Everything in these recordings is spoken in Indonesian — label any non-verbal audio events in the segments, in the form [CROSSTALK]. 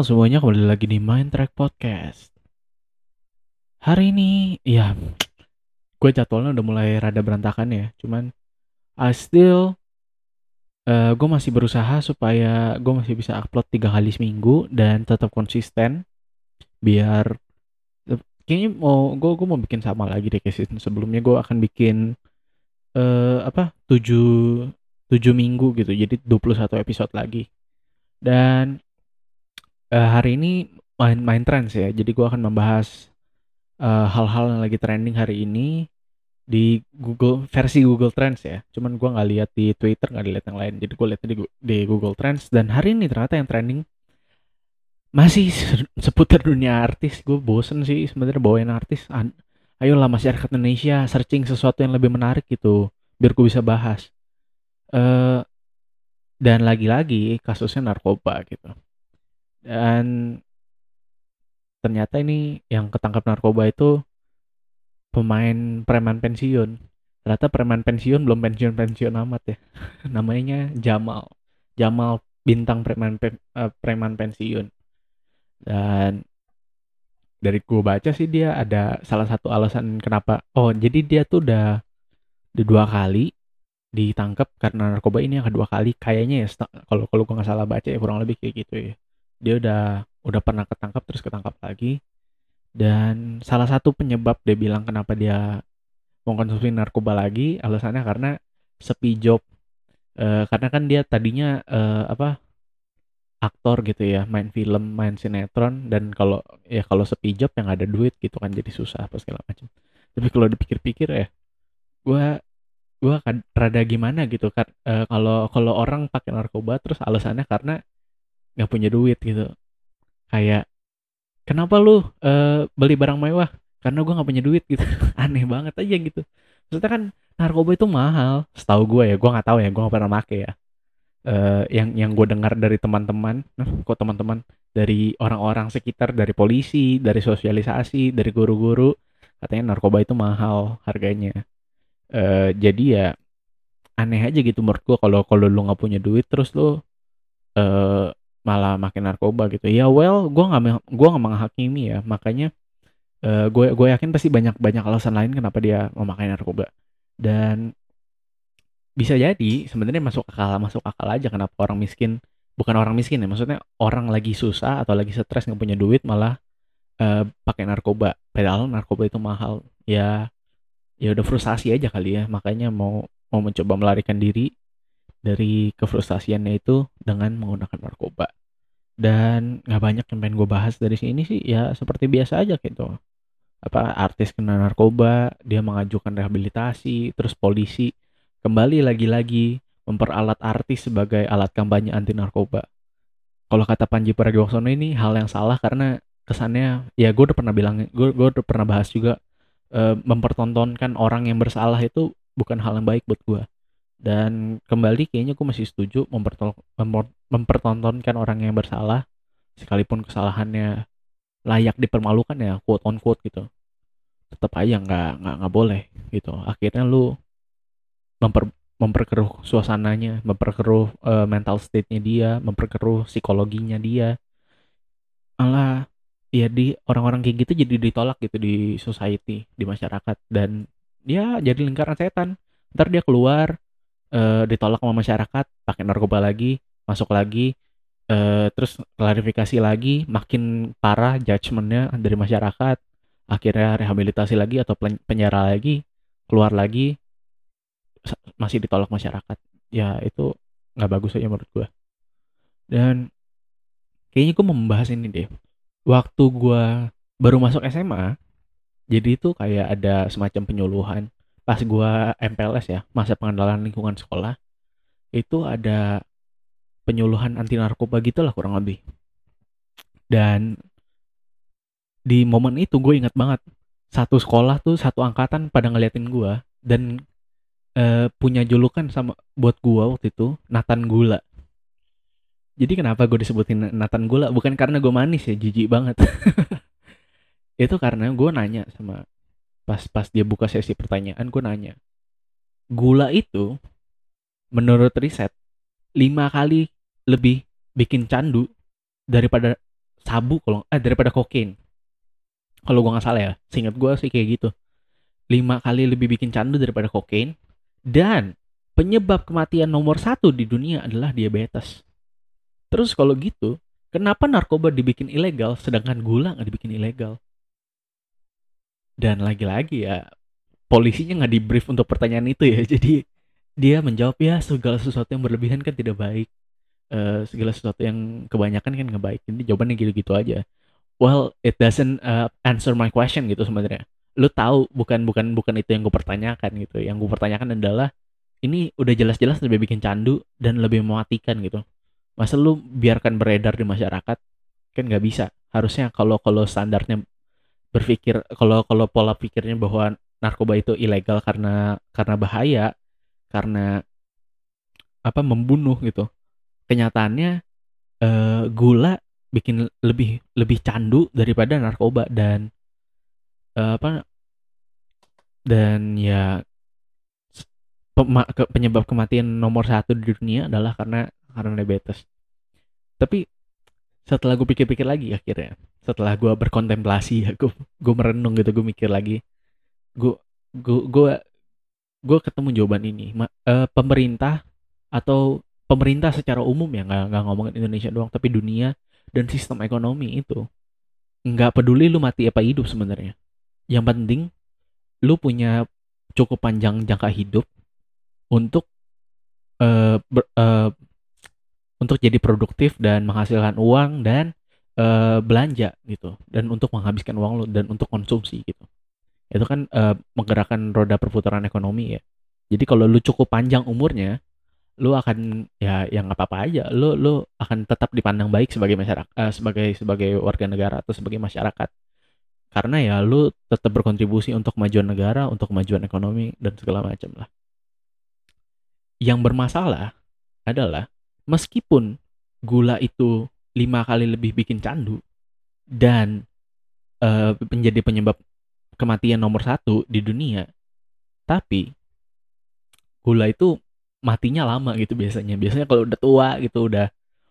Semuanya, kembali lagi di Mind Track Podcast. Hari ini, ya, [TSK] gue jadwalnya udah mulai rada berantakan ya. Cuman, I still, uh, gue masih berusaha supaya gue masih bisa upload tiga kali seminggu dan tetap konsisten. Biar, kayaknya mau gue gue mau bikin sama lagi deh kayak season sebelumnya. Gue akan bikin uh, apa tujuh tujuh minggu gitu. Jadi 21 episode lagi. Dan uh, hari ini main main trends ya. Jadi gue akan membahas hal-hal uh, yang lagi trending hari ini di Google versi Google Trends ya. Cuman gue nggak lihat di Twitter, nggak lihat yang lain. Jadi gue lihat di, di Google Trends dan hari ini ternyata yang trending masih seputar dunia artis. Gue bosen sih sebenarnya bawain artis. Ayolah masyarakat Indonesia searching sesuatu yang lebih menarik gitu, biar gue bisa bahas. Uh, dan lagi-lagi kasusnya narkoba gitu dan ternyata ini yang ketangkap narkoba itu pemain preman pensiun. Ternyata preman pensiun belum pensiun pensiun amat ya. [LAUGHS] Namanya Jamal. Jamal bintang preman pe, uh, preman pensiun. Dan dari gue baca sih dia ada salah satu alasan kenapa oh jadi dia tuh udah, udah dua kali ditangkap karena narkoba ini yang kedua kali kayaknya ya kalau kalau gue nggak salah baca ya kurang lebih kayak gitu ya dia udah udah pernah ketangkap terus ketangkap lagi. Dan salah satu penyebab dia bilang kenapa dia mau konsumsi narkoba lagi alasannya karena sepi job. E, karena kan dia tadinya e, apa aktor gitu ya main film main sinetron dan kalau ya kalau sepi job yang ada duit gitu kan jadi susah apa segala macam. Tapi kalau dipikir-pikir ya gue gue akan rada gimana gitu kan uh, kalau kalau orang pakai narkoba terus alasannya karena nggak punya duit gitu. Kayak kenapa lu uh, beli barang mewah? Karena gue nggak punya duit gitu. [LAUGHS] Aneh banget aja gitu. Maksudnya kan narkoba itu mahal. Setahu gue ya gue nggak tahu ya gue nggak pernah make ya. Uh, yang yang gue dengar dari teman-teman nah, kok teman-teman dari orang-orang sekitar dari polisi dari sosialisasi dari guru-guru katanya narkoba itu mahal harganya. Uh, jadi ya aneh aja gitu menurut gue kalau kalau lu nggak punya duit terus lu uh, malah makin narkoba gitu. Ya well gue nggak gue nggak menghakimi ya. Makanya gue uh, gue yakin pasti banyak banyak alasan lain kenapa dia memakai narkoba. Dan bisa jadi sebenarnya masuk akal masuk akal aja kenapa orang miskin bukan orang miskin ya maksudnya orang lagi susah atau lagi stres nggak punya duit malah uh, pakai narkoba. Padahal narkoba itu mahal. Ya ya udah frustasi aja kali ya. Makanya mau mau mencoba melarikan diri dari kefrustasiannya itu dengan menggunakan narkoba. Dan nggak banyak yang pengen gue bahas dari sini sih ya seperti biasa aja gitu. Apa artis kena narkoba dia mengajukan rehabilitasi terus polisi kembali lagi-lagi memperalat artis sebagai alat kampanye anti narkoba. Kalau kata Panji Pragiwaksono ini hal yang salah karena kesannya ya gue udah pernah bilang gue gue udah pernah bahas juga uh, mempertontonkan orang yang bersalah itu bukan hal yang baik buat gue dan kembali kayaknya gue masih setuju mempertontonkan orang yang bersalah sekalipun kesalahannya layak dipermalukan ya quote on quote gitu. Tetap aja nggak nggak nggak boleh gitu. Akhirnya lu memper memperkeruh suasananya memperkeruh uh, mental state-nya dia memperkeruh psikologinya dia. Malah ya di orang-orang kayak gitu jadi ditolak gitu di society di masyarakat. Dan dia jadi lingkaran setan. Ntar dia keluar uh, ditolak sama masyarakat pakai narkoba lagi masuk lagi uh, terus klarifikasi lagi makin parah judgementnya dari masyarakat akhirnya rehabilitasi lagi atau penjara lagi keluar lagi masih ditolak masyarakat. Ya itu nggak bagus aja menurut gue dan kayaknya gue membahas ini deh. Waktu gue baru masuk SMA jadi itu kayak ada semacam penyuluhan pas gue MPLS ya masa pengenalan lingkungan sekolah itu ada penyuluhan anti narkoba gitu lah kurang lebih dan di momen itu gue ingat banget satu sekolah tuh satu angkatan pada ngeliatin gue dan uh, punya julukan sama buat gue waktu itu Nathan Gula jadi kenapa gue disebutin Nathan Gula? Bukan karena gue manis ya, jijik banget. [LAUGHS] itu karena gue nanya sama pas pas dia buka sesi pertanyaan gue nanya gula itu menurut riset lima kali lebih bikin candu daripada sabu kalau eh daripada kokain? Kalau gue nggak salah ya seingat gue sih kayak gitu. Lima kali lebih bikin candu daripada kokain dan penyebab kematian nomor satu di dunia adalah diabetes. Terus kalau gitu kenapa narkoba dibikin ilegal sedangkan gula nggak dibikin ilegal dan lagi-lagi ya polisinya nggak di brief untuk pertanyaan itu ya. [LAUGHS] Jadi dia menjawab ya segala sesuatu yang berlebihan kan tidak baik. Uh, segala sesuatu yang kebanyakan kan nggak baik. Ini jawabannya gitu-gitu aja. Well it doesn't uh, answer my question gitu sebenarnya. Lu tahu bukan bukan bukan itu yang gue pertanyakan gitu. Yang gue pertanyakan adalah ini udah jelas-jelas lebih bikin candu dan lebih mematikan gitu. Masa lu biarkan beredar di masyarakat? Kan nggak bisa. Harusnya kalau kalau standarnya berpikir kalau kalau pola pikirnya bahwa narkoba itu ilegal karena karena bahaya karena apa membunuh gitu kenyataannya uh, gula bikin lebih lebih candu daripada narkoba dan uh, apa dan ya penyebab kematian nomor satu di dunia adalah karena karena diabetes. Tapi setelah gue pikir-pikir lagi akhirnya. Setelah gue berkontemplasi ya gue gue merenung gitu gue mikir lagi. Gue gue gue ketemu jawaban ini. Ma, uh, pemerintah atau pemerintah secara umum ya nggak nggak ngomongin Indonesia doang tapi dunia dan sistem ekonomi itu. Nggak peduli lu mati apa hidup sebenarnya. Yang penting lu punya cukup panjang jangka hidup untuk uh, ber, uh, untuk jadi produktif dan menghasilkan uang dan uh, belanja gitu. Dan untuk menghabiskan uang lu dan untuk konsumsi gitu. Itu kan uh, menggerakkan roda perputaran ekonomi ya. Jadi kalau lu cukup panjang umurnya lu akan ya yang apa-apa aja. Lu lu akan tetap dipandang baik sebagai masyarakat uh, sebagai sebagai warga negara atau sebagai masyarakat. Karena ya lu tetap berkontribusi untuk kemajuan negara, untuk kemajuan ekonomi dan segala macam lah. Yang bermasalah adalah meskipun gula itu lima kali lebih bikin candu dan uh, menjadi penyebab kematian nomor satu di dunia, tapi gula itu matinya lama gitu biasanya. Biasanya kalau udah tua gitu udah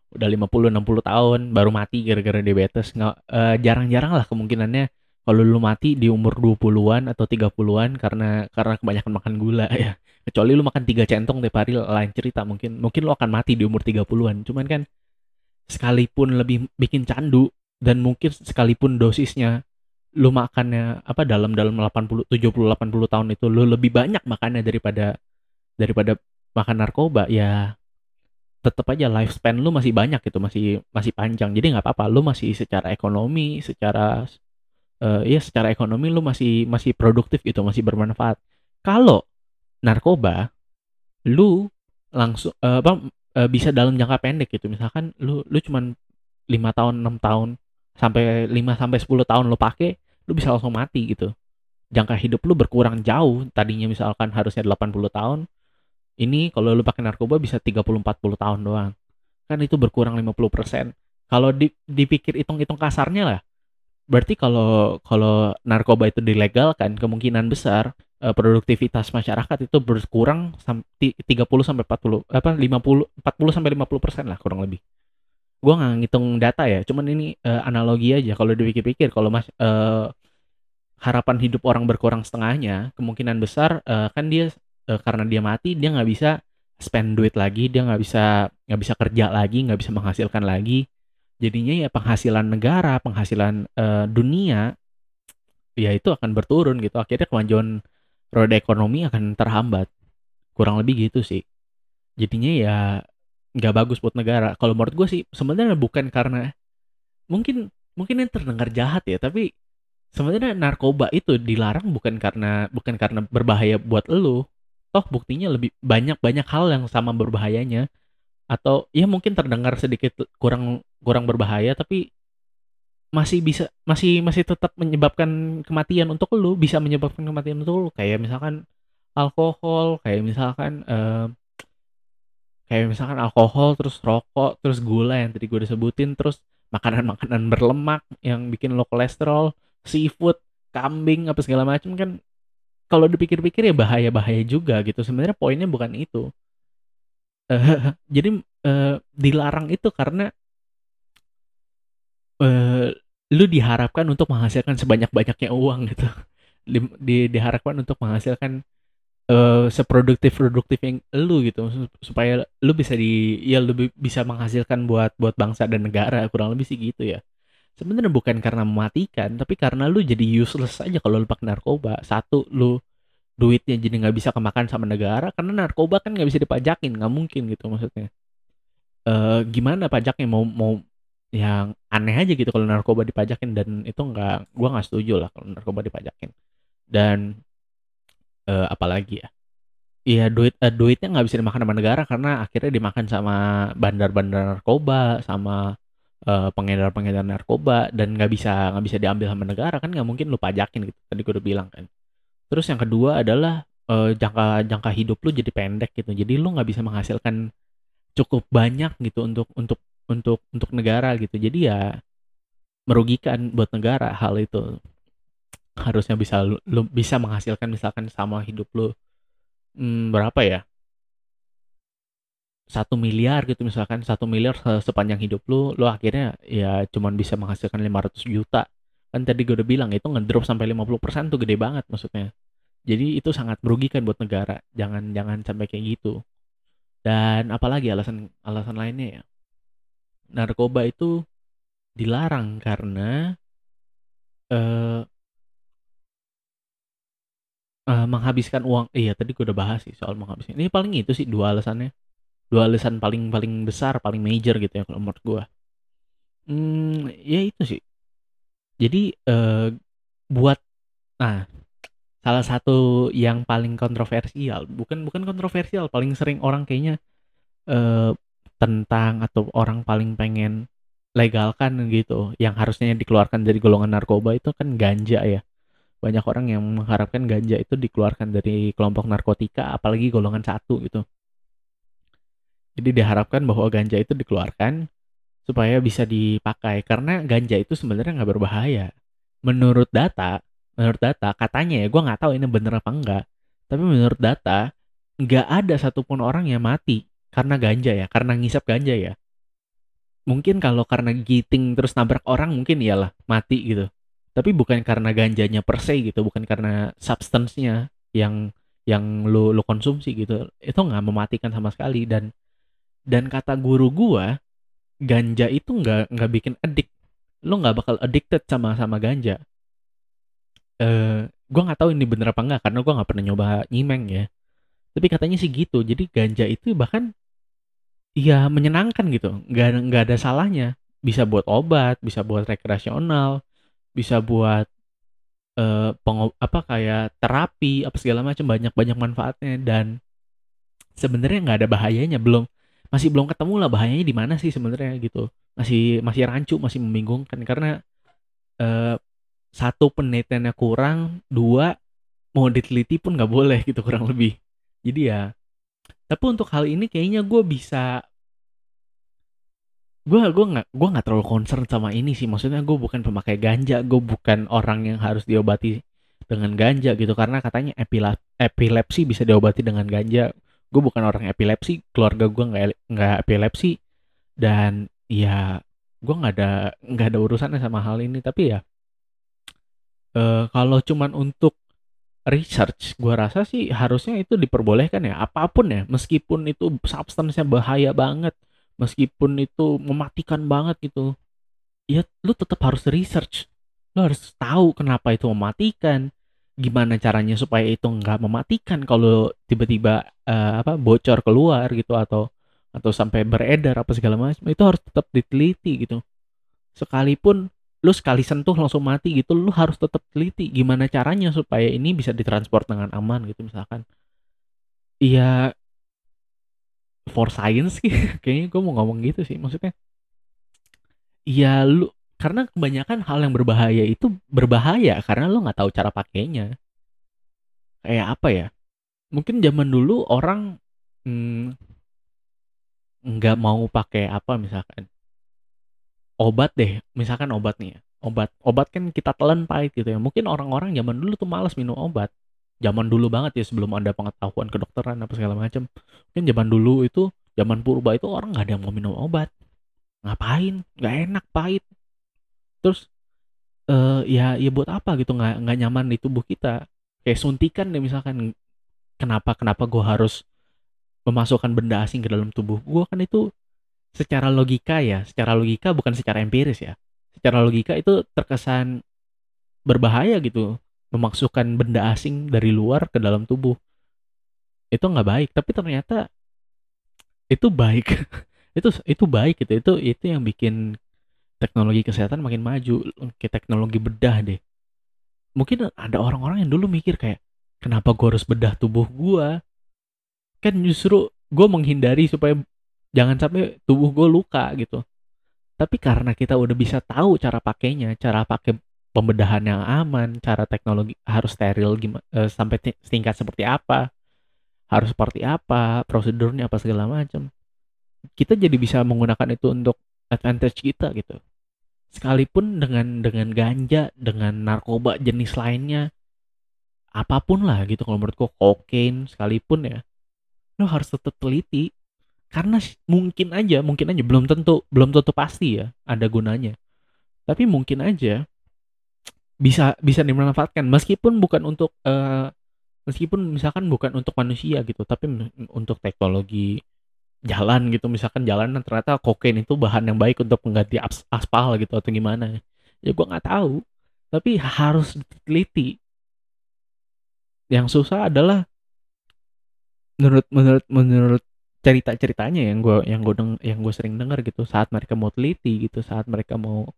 udah 50 60 tahun baru mati gara-gara diabetes. Nggak uh, jarang-jarang lah kemungkinannya kalau lu mati di umur 20-an atau 30-an karena karena kebanyakan makan gula [LAUGHS] ya. Kecuali lu makan tiga centong tiap hari lain cerita mungkin mungkin lu akan mati di umur 30-an. Cuman kan sekalipun lebih bikin candu dan mungkin sekalipun dosisnya lu makannya apa dalam dalam 80 70 80 tahun itu lu lebih banyak makannya daripada daripada makan narkoba ya tetap aja lifespan lu masih banyak gitu masih masih panjang jadi nggak apa-apa lu masih secara ekonomi secara uh, ya secara ekonomi lu masih masih produktif gitu, masih bermanfaat. Kalau narkoba lu langsung uh, apa uh, bisa dalam jangka pendek gitu. Misalkan lu lu cuman lima tahun, enam tahun sampai 5 sampai 10 tahun lu pakai, lu bisa langsung mati gitu. Jangka hidup lu berkurang jauh. Tadinya misalkan harusnya 80 tahun. Ini kalau lu pakai narkoba bisa 30 40 tahun doang. Kan itu berkurang 50%. Kalau di, dipikir hitung-hitung kasarnya lah, berarti kalau kalau narkoba itu dilegalkan kemungkinan besar uh, produktivitas masyarakat itu berkurang sampai 30 sampai 40 apa 50 40 sampai 50 persen lah kurang lebih. Gua nggak ngitung data ya cuman ini uh, analogi aja. Kalau dipikir-pikir kalau mas uh, harapan hidup orang berkurang setengahnya kemungkinan besar uh, kan dia uh, karena dia mati dia nggak bisa spend duit lagi dia nggak bisa nggak bisa kerja lagi nggak bisa menghasilkan lagi jadinya ya penghasilan negara penghasilan uh, dunia ya itu akan berturun gitu. Akhirnya kemajuan roda ekonomi akan terhambat. Kurang lebih gitu sih. Jadinya ya nggak bagus buat negara. Kalau menurut gue sih sebenarnya bukan karena mungkin mungkin yang terdengar jahat ya tapi sebenarnya narkoba itu dilarang bukan karena bukan karena berbahaya buat lo toh buktinya lebih banyak banyak hal yang sama berbahayanya atau ya mungkin terdengar sedikit kurang kurang berbahaya tapi masih bisa masih masih tetap menyebabkan kematian untuk lu bisa menyebabkan kematian untuk lu. Kayak misalkan alkohol kayak misalkan uh, kayak misalkan alkohol terus rokok terus gula yang tadi gue sebutin terus makanan-makanan berlemak yang bikin lo kolesterol seafood kambing apa segala macam kan kalau dipikir-pikir ya bahaya-bahaya juga gitu. Sebenarnya poinnya bukan itu uh, jadi uh, dilarang itu karena eee, lu diharapkan untuk menghasilkan sebanyak-banyaknya uang gitu. Di di diharapkan untuk menghasilkan, eee, seproduktif-produktif yang lu gitu, su supaya lu bisa di ya lebih bisa menghasilkan buat buat bangsa dan negara, kurang lebih sih gitu ya. Sebenarnya bukan karena mematikan, tapi karena lu jadi useless aja kalau lu pakai narkoba. Satu, lu duitnya jadi nggak bisa kemakan sama negara, karena narkoba kan nggak bisa dipajakin, nggak mungkin gitu maksudnya. Eee, gimana pajaknya, mau mau yang aneh aja gitu kalau narkoba dipajakin dan itu nggak gua nggak setuju lah kalau narkoba dipajakin. Dan, eee, apalagi ya, iya duit eee, duitnya nggak bisa dimakan sama negara karena akhirnya dimakan sama bandar-bandar narkoba, sama, eee, pengedar-pengedar narkoba dan nggak bisa nggak bisa diambil sama negara kan nggak mungkin lu pajakin gitu, tadi gua udah bilang kan. Terus yang kedua adalah, eee, jangka jangka hidup lu jadi pendek gitu, jadi lu nggak bisa menghasilkan cukup banyak gitu untuk untuk untuk untuk negara gitu. Jadi ya merugikan buat negara hal itu. Harusnya bisa lu lu bisa menghasilkan misalkan sama hidup lu, mmm, berapa ya? satu miliar gitu misalkan, satu miliar se sepanjang hidup lu, lu akhirnya ya cuman bisa menghasilkan lima ratus juta Kan tadi gue udah bilang itu ngedrop sampai 50% tuh gede banget maksudnya. Jadi itu sangat merugikan buat negara, jangan jangan sampai kayak gitu. Dan apalagi alasan alasan lainnya ya, narkoba itu dilarang karena, eee eee, menghabiskan uang iya tadi gue udah bahas sih soal menghabiskan ini paling itu sih 2 alasannya, 2 alasan paling paling besar, paling major gitu ya kalau menurut gue. Mmm, ya itu sih. Jadi, eee, buat nah, salah satu yang paling kontroversial, bukan bukan kontroversial, paling sering orang kayaknya, eee, tentang atau orang paling pengen legalkan gitu, yang harusnya dikeluarkan dari golongan narkoba itu kan ganja ya. Banyak orang yang mengharapkan ganja itu dikeluarkan dari kelompok narkotika, apalagi golongan satu gitu. Jadi diharapkan bahwa ganja itu dikeluarkan supaya bisa dipakai, karena ganja itu sebenarnya nggak berbahaya. Menurut data menurut data katanya ya, gue nggak tahu ini bener apa enggak, tapi menurut data nggak ada satupun orang yang mati karena ganja ya, karena ngisap ganja ya. Mungkin kalau karena giting terus nabrak orang mungkin iyalah mati gitu. Tapi bukan karena ganjanya per se gitu, bukan karena substance-nya yang yang lu lu konsumsi gitu. Itu nggak mematikan sama sekali dan dan kata guru gua, ganja itu nggak nggak bikin addict. Lu nggak bakal addicted sama sama ganja. Eh, gua nggak tahu ini bener apa enggak karena gua nggak pernah nyoba nyimeng ya. Tapi katanya sih gitu. Jadi ganja itu bahkan ya menyenangkan gitu. Nggak nggak ada salahnya. Bisa buat obat, bisa buat rekreasional, bisa buat eh apa kayak terapi apa segala macam banyak banyak manfaatnya dan sebenarnya nggak ada bahayanya belum masih belum ketemu lah bahayanya di mana sih sebenarnya gitu. Masih masih rancu masih membingungkan. Karena eh, satu penelitiannya kurang dua mau diteliti pun nggak boleh gitu kurang lebih. Jadi ya tapi untuk hal ini kayaknya gue bisa gue gue nggak gue nggak terlalu concern sama ini sih. Maksudnya gue bukan pemakai ganja gue bukan orang yang harus diobati dengan ganja gitu. Karena katanya epilepsi bisa diobati dengan ganja gue bukan orang epilepsi keluarga gue nggak epilepsi dan ya gue nggak ada nggak ada urusannya sama hal ini. Tapi ya eh kalau cuman untuk research gue rasa sih harusnya itu diperbolehkan ya apa pun ya. Meskipun itu substance-nya bahaya banget meskipun itu mematikan banget gitu ya lu tetap harus research. Lu harus tahu kenapa itu mematikan gimana caranya supaya itu nggak mematikan kalau tiba-tiba uh, apa bocor keluar gitu atau atau sampai beredar apa segala macam itu harus tetap diteliti gitu. Sekalipun lu sekali sentuh langsung mati gitu lu harus tetap teliti gimana caranya supaya ini bisa ditransport dengan aman gitu misalkan. Iya for science [LAUGHS] kayaknya gue mau ngomong gitu sih maksudnya. Ya lu karena kebanyakan hal yang berbahaya itu berbahaya karena lu nggak tahu cara pakainya. Kayak apa ya? Mungkin zaman dulu orang hmm, nggak mm, mau pakai apa misalkan obat deh. Misalkan obat nih ya obat. Obat kan kita telan pahit gitu ya. Mungkin orang-orang zaman dulu tuh malas minum obat. Zaman dulu banget ya sebelum ada pengetahuan kedokteran apa segala macam mungkin zaman dulu itu zaman purba itu orang nggak ada yang mau minum obat. Ngapain? Nggak enak pahit terus uh, ya ya buat apa gitu nggak nggak nyaman di tubuh kita. Kayak suntikan deh misalkan kenapa kenapa gue harus memasukkan benda asing ke dalam tubuh gue kan itu secara logika ya secara logika bukan secara empiris ya. Secara logika itu terkesan berbahaya gitu memasukkan benda asing dari luar ke dalam tubuh. Itu nggak baik tapi ternyata itu baik. [LAUGHS] Itu itu baik gitu itu itu yang bikin teknologi kesehatan makin maju ke teknologi bedah deh. Mungkin ada orang-orang yang dulu mikir kayak kenapa gue harus bedah tubuh gue kan justru gue menghindari supaya jangan sampai tubuh gue luka gitu. Tapi karena kita udah bisa tahu cara pakainya cara pakai pembedahan yang aman cara teknologi harus steril gimana eh, sampai tingkat seperti apa harus seperti apa prosedurnya apa segala macam kita jadi bisa menggunakan itu untuk advantage kita gitu sekalipun dengan dengan ganja dengan narkoba jenis lainnya apa pun lah gitu kalau menurutku kokain sekalipun ya lo harus tetap teliti. Karena mungkin aja mungkin aja belum tentu belum tentu pasti ya ada gunanya. Tapi mungkin aja bisa bisa dimanfaatkan. Meskipun bukan untuk uh, meskipun misalkan bukan untuk manusia gitu tapi untuk teknologi jalan gitu misalkan jalan ternyata kokain itu bahan yang baik untuk mengganti as aspal gitu atau gimana. Ya gue nggak tahu tapi harus diteliti. Yang susah adalah menurut menurut menurut cerita ceritanya yang gue yang gue deng yang gue sering dengar gitu saat mereka mau teliti gitu saat mereka mau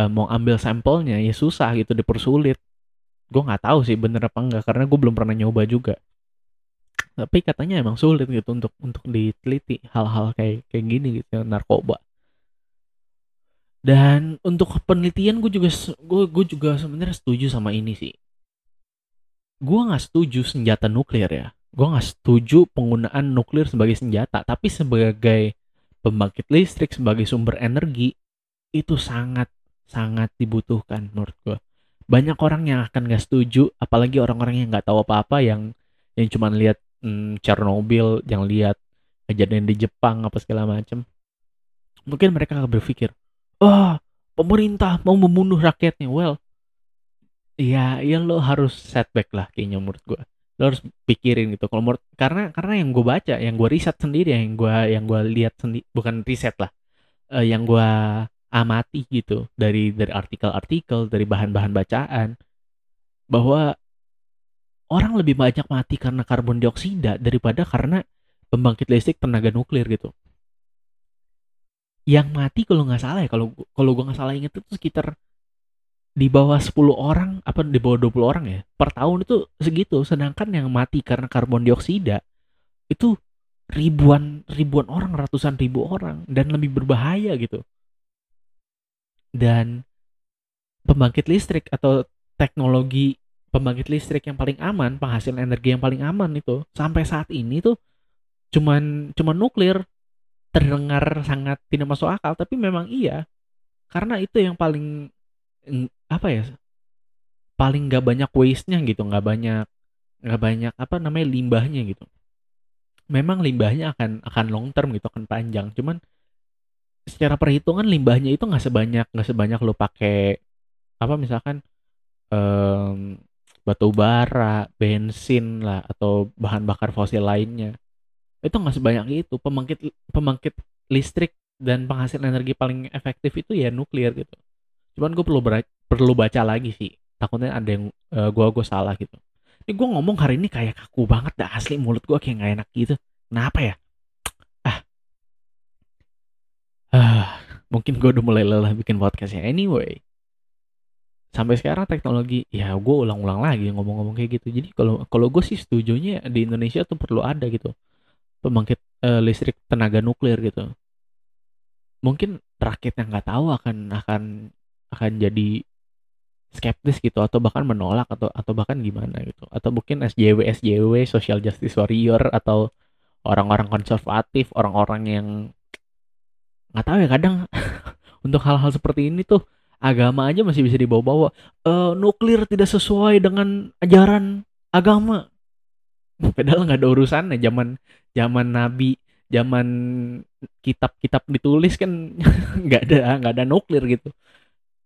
uh, mau ambil sampelnya ya susah gitu dipersulit. Gue nggak tahu sih bener apa enggak karena gue belum pernah nyoba juga tapi katanya emang sulit gitu untuk untuk diteliti hal-hal kayak kayak gini gitu narkoba. Dan untuk penelitian gue juga gue gue juga sebenarnya setuju sama ini sih. Gue nggak setuju senjata nuklir ya. Gue nggak setuju penggunaan nuklir sebagai senjata. Tapi sebagai pembangkit listrik sebagai sumber energi itu sangat sangat dibutuhkan menurut gue banyak orang yang akan gak setuju apalagi orang-orang yang nggak tahu apa-apa yang yang cuma lihat hmm, Chernobyl yang lihat kejadian di Jepang apa segala macam mungkin mereka akan berpikir oh pemerintah mau membunuh rakyatnya. Well ya ya lo harus setback lah kayaknya menurut gue lo harus pikirin gitu. Kalau menurut karena karena yang gue baca yang gue riset sendiri yang gue yang gue lihat sendiri bukan riset lah uh, yang gue amati gitu dari dari artikel-artikel dari bahan-bahan bacaan bahwa orang lebih banyak mati karena karbon dioksida daripada karena pembangkit listrik tenaga nuklir gitu. Yang mati kalau nggak salah ya, kalau kalau gue nggak salah inget itu sekitar di bawah 10 orang apa di bawah 20 orang ya per tahun itu segitu sedangkan yang mati karena karbon dioksida itu ribuan ribuan orang ratusan ribu orang dan lebih berbahaya gitu dan pembangkit listrik atau teknologi pembangkit listrik yang paling aman, penghasil energi yang paling aman itu sampai saat ini tuh cuman cuman nuklir. Terdengar sangat tidak masuk akal tapi memang iya. Karena itu yang paling apa ya paling nggak banyak waste-nya gitu nggak banyak nggak banyak apa namanya limbahnya gitu. Memang limbahnya akan akan long term gitu akan panjang. Cuman secara perhitungan limbahnya itu nggak sebanyak nggak sebanyak lo pakai apa misalkan um, batu bara, bensin lah atau bahan bakar fosil lainnya. Itu nggak sebanyak itu. Pembangkit pembangkit listrik dan penghasil energi paling efektif itu ya nuklir gitu. Cuman gue perlu perlu baca lagi sih. Takutnya ada yang uh, eh, gue gue salah gitu. Ini gue ngomong hari ini kayak kaku banget dah asli mulut gue kayak nggak enak gitu. Kenapa ya? Ah. Ah, mungkin gue udah mulai lelah bikin podcast ya. Anyway, sampai sekarang teknologi ya gue ulang-ulang lagi ngomong-ngomong kayak gitu. Jadi kalau kalau gue sih setujunya di Indonesia tuh perlu ada gitu pembangkit uh, listrik tenaga nuklir gitu. Mungkin rakyat yang nggak tahu akan akan akan jadi skeptis gitu atau bahkan menolak atau atau bahkan gimana gitu. Atau mungkin SJW SJW social justice warrior atau orang-orang konservatif orang-orang yang nggak tahu ya kadang [LAUGHS] untuk hal-hal seperti ini tuh agama aja masih bisa dibawa-bawa. Uh, nuklir tidak sesuai dengan ajaran agama. Padahal nggak ada urusannya. Zaman zaman nabi zaman kitab-kitab ditulis kan [LAUGHS] nggak ada nggak ada nuklir gitu.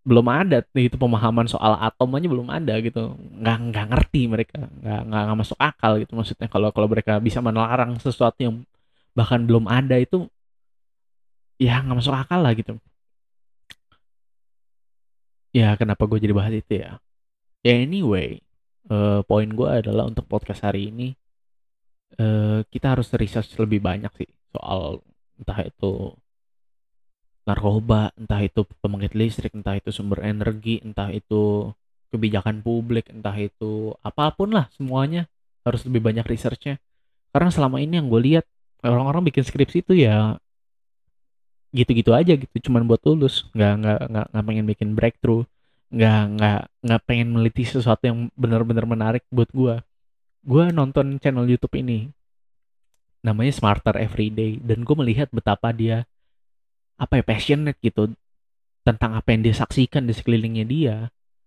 Belum ada itu pemahaman soal atom aja belum ada gitu. Nggak nggak ngerti mereka. Nggak nggak nggak masuk akal gitu maksudnya. Kalau kalau mereka bisa melarang sesuatu yang bahkan belum ada itu ya nggak masuk akal lah gitu ya kenapa gue jadi bahas itu ya ya anyway uh, poin gue adalah untuk podcast hari ini uh, kita harus research lebih banyak sih soal entah itu narkoba, entah itu pembangkit listrik, entah itu sumber energi, entah itu kebijakan publik, entah itu apa pun lah semuanya harus lebih banyak researchnya. Karena selama ini yang gue lihat orang-orang bikin skripsi itu ya gitu-gitu aja gitu, cuman buat lulus, nggak nggak nggak nggak pengen bikin breakthrough, nggak nggak nggak pengen meliti sesuatu yang benar-benar menarik buat gue. Gue nonton channel YouTube ini, namanya Smarter Everyday, dan gue melihat betapa dia apa ya passionate gitu tentang apa yang dia saksikan di sekelilingnya dia.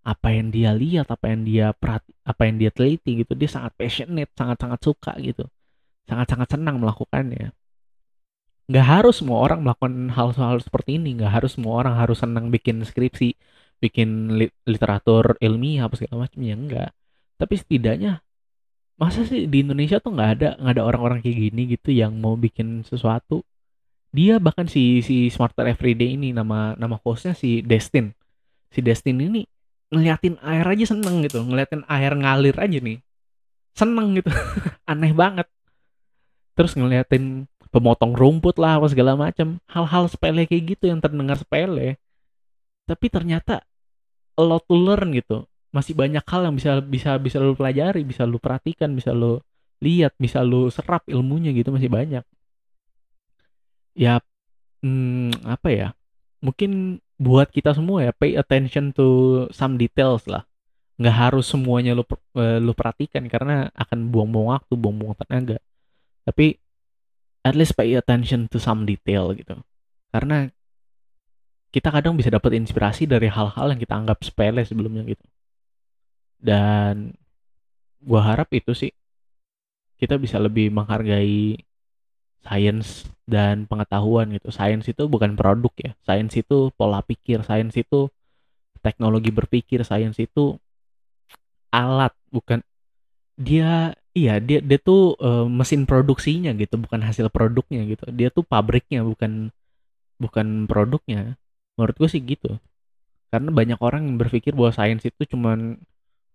Apa yang dia lihat apa yang dia perhati apa yang dia teliti gitu. Dia sangat passionate sangat sangat suka gitu. Sangat sangat senang melakukannya nggak harus semua orang melakukan hal-hal seperti ini. Nggak harus semua orang harus senang bikin skripsi bikin literatur ilmiah apa segala macam. Ya enggak tapi setidaknya masa sih di Indonesia tuh nggak ada nggak ada orang-orang kayak gini gitu yang mau bikin sesuatu? Dia bahkan si si Smarter Everyday ini nama nama hostnya si Destin. Si Destin ini ngeliatin air aja seneng gitu. Ngeliatin air ngalir aja nih. Seneng gitu. [LAUGHS] Aneh banget. Terus ngeliatin pemotong rumput lah apa segala macam hal-hal sepele kayak gitu yang terdengar sepele. Tapi ternyata a lot to learn gitu. Masih banyak hal yang bisa bisa bisa lu pelajari bisa lu perhatikan bisa lu lihat bisa lu serap ilmunya gitu masih banyak. Ya hmm, apa ya? Mungkin buat kita semua ya pay attention to some details lah. Nggak harus semuanya lu uh, lu perhatikan karena akan buang-buang waktu buang-buang tenaga. Tapi at least pay attention to some detail gitu. Karena kita kadang bisa dapat inspirasi dari hal-hal yang kita anggap sepele sebelumnya gitu. Dan gua harap itu sih kita bisa lebih menghargai sains dan pengetahuan gitu. Sains itu bukan produk ya. Sains itu pola pikir, sains itu teknologi berpikir, sains itu alat, bukan. Dia iya dia dia tuh uh, mesin produksinya gitu, bukan hasil produknya gitu. Dia tuh pabriknya bukan bukan produknya. Menurut gue sih gitu. Karena banyak orang yang berpikir bahwa sains itu cuman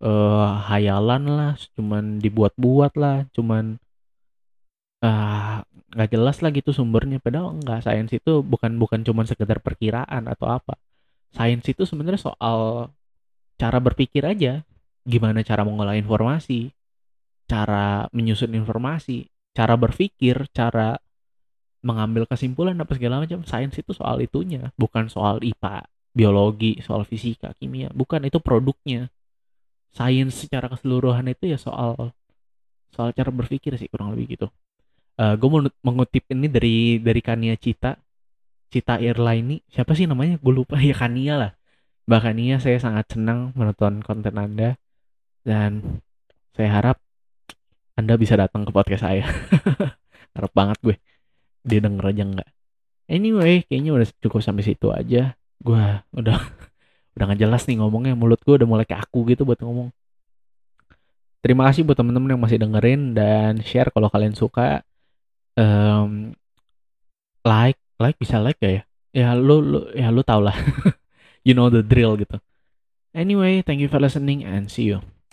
uh, hayalan lah, cuman dibuat-buat lah, cuman uh, nggak jelas lah gitu sumbernya padahal enggak sains itu bukan bukan cuma sekedar perkiraan atau apa sains itu sebenarnya soal cara berpikir aja gimana cara mengolah informasi cara menyusun informasi cara berpikir cara mengambil kesimpulan apa segala macam. Sains itu soal itunya bukan soal IPA biologi soal fisika kimia. Bukan itu produknya. Sains secara keseluruhan itu ya soal soal cara berpikir sih kurang lebih gitu. Uh, eh, gue mau mengutip ini dari dari Kania Cita Cita Airline siapa sih namanya? Gue lupa. [LAUGHS] Ya Kania lah. Mbak Kania saya sangat senang menonton konten anda. Dan saya harap anda bisa datang ke podcast saya. [LAUGHS] Harap banget gue dia denger aja nggak. Anyway kayaknya udah cukup sampai situ aja. Gue udah [LAUGHS] udah nggak jelas nih ngomongnya. Mulut gue udah mulai kayak aku gitu buat ngomong. Terima kasih buat temen-temen yang masih dengerin dan share kalau kalian suka. Um, like like bisa like gak ya? Ya lu lu ya lu tau lah. [LAUGHS] You know the drill gitu. Anyway thank you for listening and see you